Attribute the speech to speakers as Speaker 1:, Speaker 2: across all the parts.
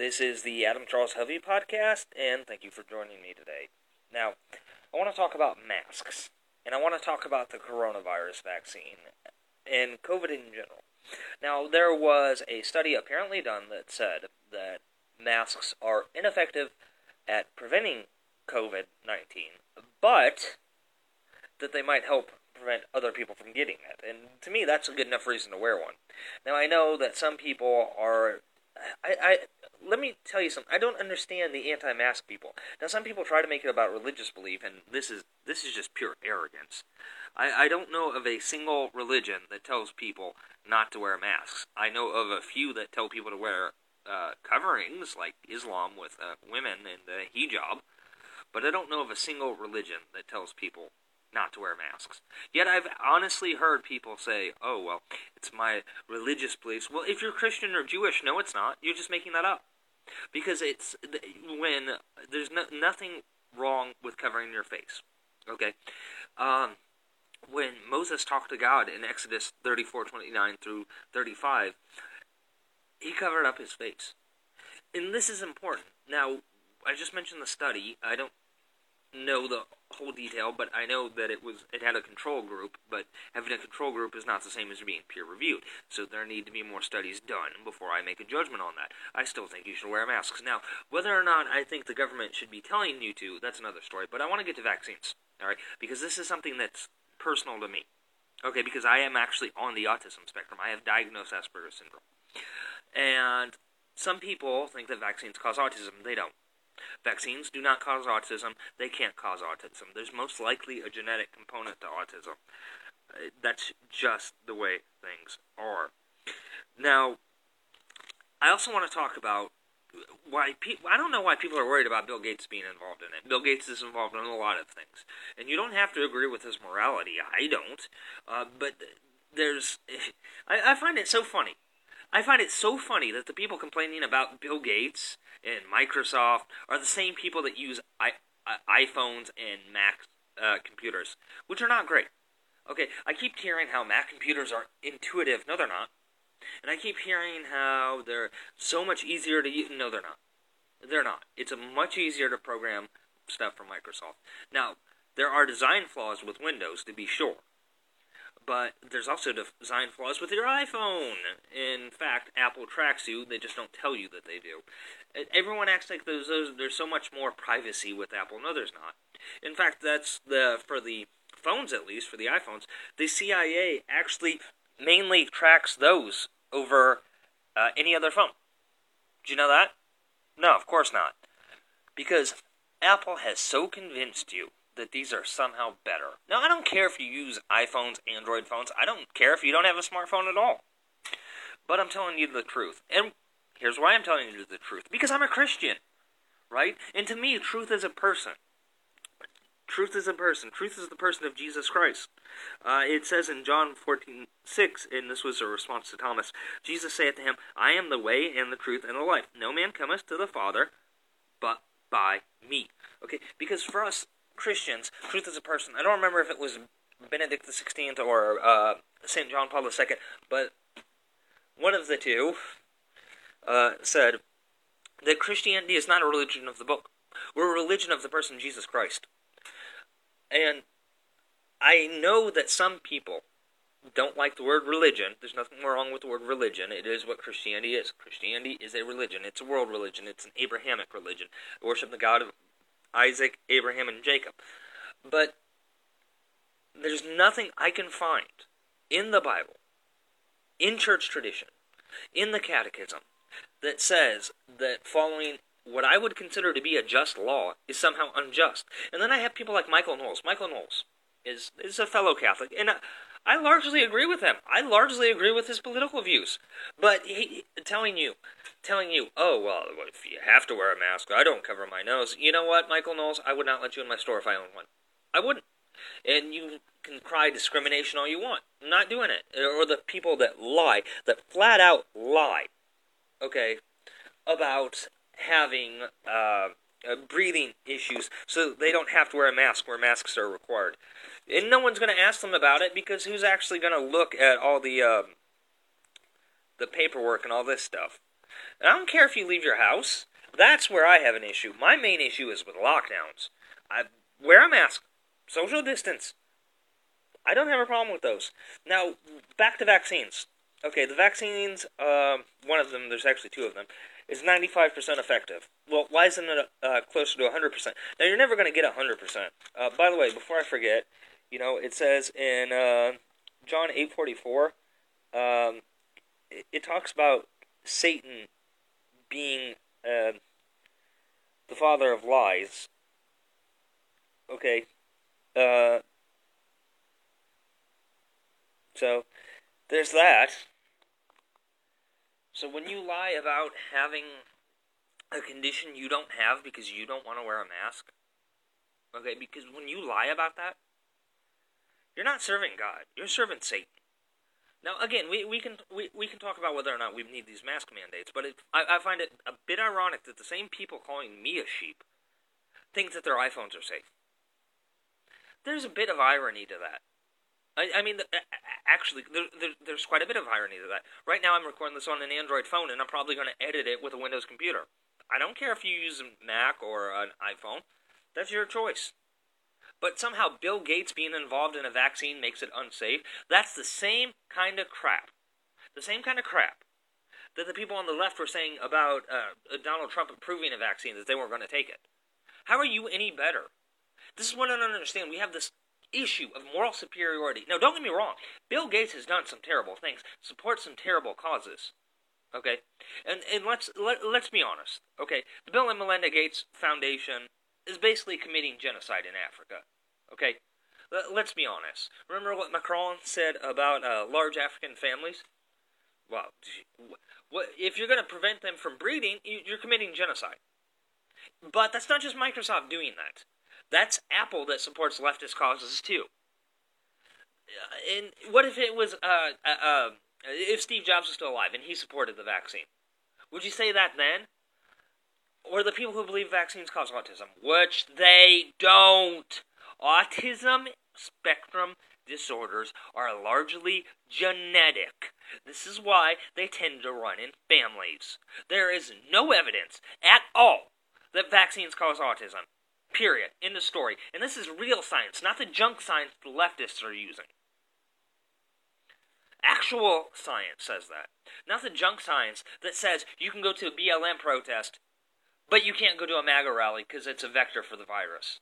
Speaker 1: This is the Adam Charles Hovey podcast, and thank you for joining me today. Now, I want to talk about masks, and I want to talk about the coronavirus vaccine and COVID in general. Now, there was a study apparently done that said that masks are ineffective at preventing COVID 19, but that they might help prevent other people from getting it. And to me, that's a good enough reason to wear one. Now, I know that some people are. I, I let me tell you something. I don't understand the anti-mask people. Now, some people try to make it about religious belief, and this is this is just pure arrogance. I, I don't know of a single religion that tells people not to wear masks. I know of a few that tell people to wear uh, coverings, like Islam with uh, women and the hijab, but I don't know of a single religion that tells people not to wear masks. Yet I've honestly heard people say, "Oh well, it's my religious beliefs." Well, if you're Christian or Jewish, no, it's not. You're just making that up because it's when there's no, nothing wrong with covering your face. Okay, um, when Moses talked to God in Exodus 34, 29 through 35, he covered up his face. And this is important. Now, I just mentioned the study. I don't know the whole detail, but I know that it was it had a control group, but having a control group is not the same as being peer reviewed. So there need to be more studies done before I make a judgment on that. I still think you should wear masks. Now, whether or not I think the government should be telling you to, that's another story, but I want to get to vaccines. All right? Because this is something that's personal to me. Okay, because I am actually on the autism spectrum. I have diagnosed Asperger's syndrome. And some people think that vaccines cause autism. They don't. Vaccines do not cause autism. They can't cause autism. There's most likely a genetic component to autism. Uh, that's just the way things are. Now, I also want to talk about why people. I don't know why people are worried about Bill Gates being involved in it. Bill Gates is involved in a lot of things, and you don't have to agree with his morality. I don't, uh, but there's. I, I find it so funny I find it so funny that the people complaining about Bill Gates and Microsoft are the same people that use I, uh, iPhones and Mac uh, computers, which are not great. Okay, I keep hearing how Mac computers are intuitive. No, they're not. And I keep hearing how they're so much easier to use. No, they're not. They're not. It's much easier to program stuff from Microsoft. Now, there are design flaws with Windows, to be sure but there's also design flaws with your iPhone. In fact, Apple tracks you; they just don't tell you that they do. Everyone acts like there's there's so much more privacy with Apple. No, there's not. In fact, that's the for the phones at least for the iPhones. The CIA actually mainly tracks those over uh, any other phone. Do you know that? No, of course not. Because Apple has so convinced you that these are somehow better. Now, I don't care if you use iPhones, Android phones. I don't care if you don't have a smartphone at all. But I'm telling you the truth. And here's why I'm telling you the truth. Because I'm a Christian, right? And to me, truth is a person. Truth is a person. Truth is the person of Jesus Christ. Uh, it says in John 14, 6, and this was a response to Thomas, Jesus saith to him, I am the way and the truth and the life. No man cometh to the Father but by me. Okay, because for us, Christians, truth is a person. I don't remember if it was Benedict the Sixteenth or uh, Saint John Paul II, but one of the two uh, said that Christianity is not a religion of the book. We're a religion of the person Jesus Christ. And I know that some people don't like the word religion. There's nothing wrong with the word religion. It is what Christianity is. Christianity is a religion. It's a world religion. It's an Abrahamic religion. Worship the God of Isaac, Abraham, and Jacob. But there's nothing I can find in the Bible, in church tradition, in the catechism, that says that following what I would consider to be a just law is somehow unjust. And then I have people like Michael Knowles. Michael Knowles is, is a fellow Catholic, and I, I largely agree with him. I largely agree with his political views. But he telling you telling you, oh, well, if you have to wear a mask, I don't cover my nose. You know what, Michael Knowles? I would not let you in my store if I owned one. I wouldn't. And you can cry discrimination all you want. I'm not doing it. Or the people that lie, that flat out lie, okay, about having uh, uh, breathing issues so they don't have to wear a mask where masks are required. And no one's going to ask them about it because who's actually going to look at all the uh, the paperwork and all this stuff? And I don't care if you leave your house. That's where I have an issue. My main issue is with lockdowns. I wear a mask, social distance. I don't have a problem with those. Now, back to vaccines. Okay, the vaccines, uh, one of them, there's actually two of them, is 95% effective. Well, why isn't it uh, closer to 100%? Now, you're never going to get 100%. Uh, by the way, before I forget, you know, it says in uh, John 8.44, um, it, it, talks about Satan being uh, the father of lies. Okay. Uh, so, there's that. So when you lie about having a condition you don't have because you don't want to wear a mask, okay, because when you lie about that, you're not serving God. You're serving Satan. Now, again, we, we can we, we can talk about whether or not we need these mask mandates, but it, I, I find it a bit ironic that the same people calling me a sheep think that their iPhones are safe. There's a bit of irony to that. I, I mean, actually, there, there, there's quite a bit of irony to that. Right now, I'm recording this on an Android phone, and I'm probably going to edit it with a Windows computer. I don't care if you use a Mac or an iPhone. That's your choice. But somehow Bill Gates being involved in a vaccine makes it unsafe. That's the same kind of crap. The same kind of crap that the people on the left were saying about uh, Donald Trump approving a vaccine that they weren't going to take it. How are you any better? This is what I don't understand. We have this issue of moral superiority. Now, don't get me wrong. Bill Gates has done some terrible things, supports some terrible causes. Okay, and and let's let, let's be honest. Okay, the Bill and Melinda Gates Foundation is basically committing genocide in Africa. Okay, let's be honest. Remember what Macron said about uh, large African families? Well, if you're going to prevent them from breeding? You're committing genocide. But that's not just Microsoft doing that. That's Apple that supports leftist causes too. And what if it was uh, uh, uh, if Steve Jobs was still alive and he supported the vaccine? Would you say that then? Or the people who believe vaccines cause autism, which they don't. Autism spectrum disorders are largely genetic. This is why they tend to run in families. There is no evidence at all that vaccines cause autism. Period. In the story. And this is real science, not the junk science the leftists are using. Actual science says that. Not the junk science that says you can go to a BLM protest, but you can't go to a MAGA rally because it's a vector for the virus.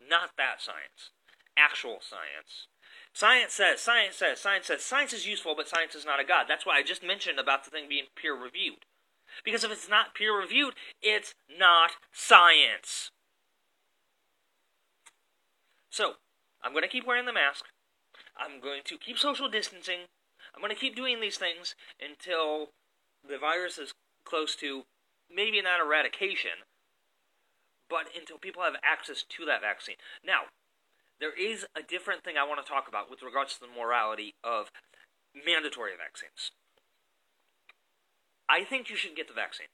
Speaker 1: Not that science. Actual science. Science says, science says, science says, science is useful, but science is not a god. That's why I just mentioned about the thing being peer reviewed. Because if it's not peer reviewed, it's not science. So, I'm going to keep wearing the mask. I'm going to keep social distancing. I'm going to keep doing these things until the virus is close to maybe not eradication, but until people have access to that vaccine. Now, there is a different thing I want to talk about with regards to the morality of mandatory vaccines. I think you should get the vaccine.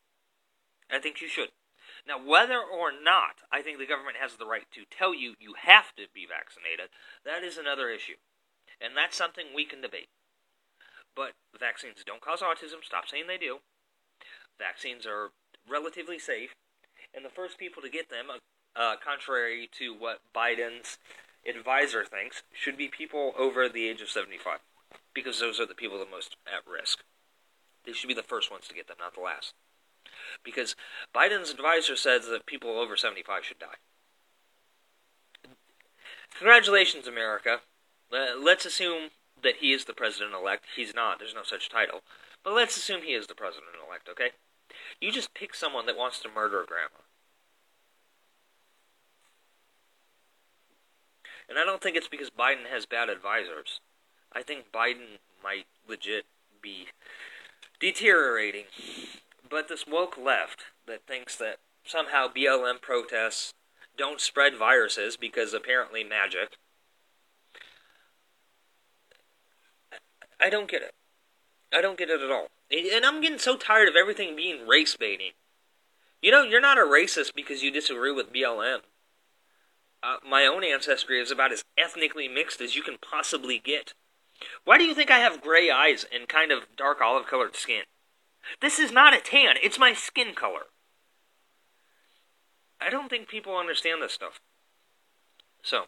Speaker 1: I think you should. Now, whether or not I think the government has the right to tell you you have to be vaccinated, that is another issue. And that's something we can debate. But vaccines don't cause autism. Stop saying they do. Vaccines are relatively safe. And the first people to get them, uh, contrary to what Biden's advisor thinks, should be people over the age of 75. Because those are the people the most at risk. They should be the first ones to get them, not the last. Because Biden's advisor says that people over 75 should die. Congratulations, America. Uh, let's assume that he is the president elect. He's not, there's no such title. But let's assume he is the president elect, okay? You just pick someone that wants to murder a grandma. And I don't think it's because Biden has bad advisors. I think Biden might legit be deteriorating. But this woke left that thinks that somehow BLM protests don't spread viruses because apparently magic. I don't get it. I don't get it at all. And I'm getting so tired of everything being race baiting. You know, you're not a racist because you disagree with BLM. Uh, my own ancestry is about as ethnically mixed as you can possibly get. Why do you think I have gray eyes and kind of dark olive colored skin? This is not a tan, it's my skin color. I don't think people understand this stuff. So,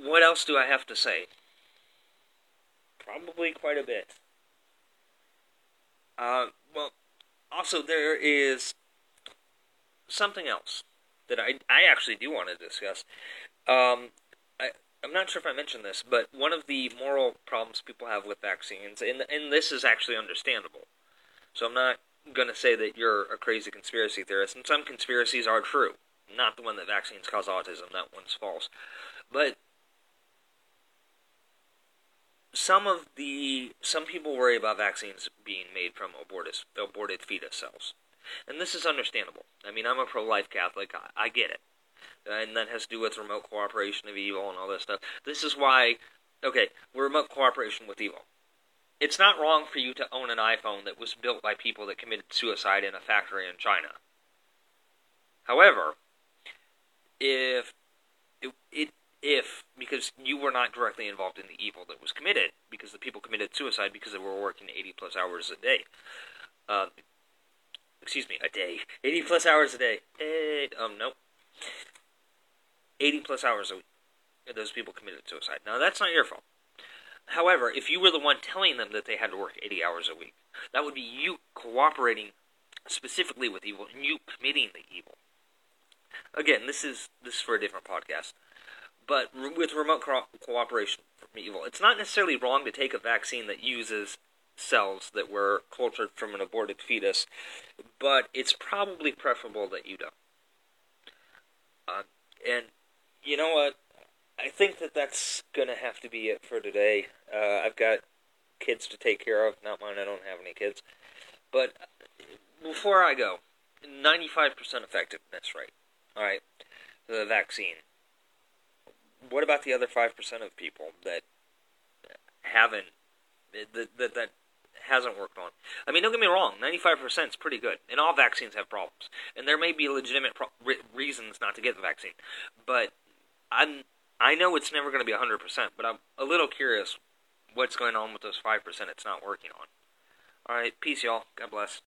Speaker 1: what else do I have to say? Probably quite a bit. Uh, well, also, there is something else that I, I actually do want to discuss. Um, I, I'm not sure if I mentioned this, but one of the moral problems people have with vaccines, and, and this is actually understandable. So I'm not going to say that you're a crazy conspiracy theorist, and some conspiracies are true. Not the one that vaccines cause autism, that one's false. But some of the some people worry about vaccines being made from aborted aborted fetus cells, and this is understandable. I mean, I'm a pro-life Catholic. I, I get it, and that has to do with remote cooperation of evil and all this stuff. This is why, okay, remote cooperation with evil. It's not wrong for you to own an iPhone that was built by people that committed suicide in a factory in China. However, if it, it if because you were not directly involved in the evil that was committed because the people committed suicide because they were working 80 plus hours a day. Uh, excuse me a day. 80 plus hours a day. Eight, um nope. 80 plus hours a week. Those people committed suicide. Now that's not your fault. However if you were the one telling them that they had to work 80 hours a week that would be you cooperating specifically with evil and you committing the evil. Again this is this is for a different podcast but with remote co- cooperation from evil, it's not necessarily wrong to take a vaccine that uses cells that were cultured from an aborted fetus, but it's probably preferable that you don't. Uh, and you know what? I think that that's gonna have to be it for today. Uh, I've got kids to take care of. Not mine. I don't have any kids. But before I go, 95% effectiveness rate. All right, the vaccine what about the other five percent of people that haven't that, that that hasn't worked on? I mean, don't get me wrong, ninety five percent is pretty good, and all vaccines have problems, and there may be legitimate pro- re- reasons not to get the vaccine, but I'm I know it's never going to be hundred percent, but I'm a little curious what's going on with those five percent it's not working on. All right, peace, y'all. God bless.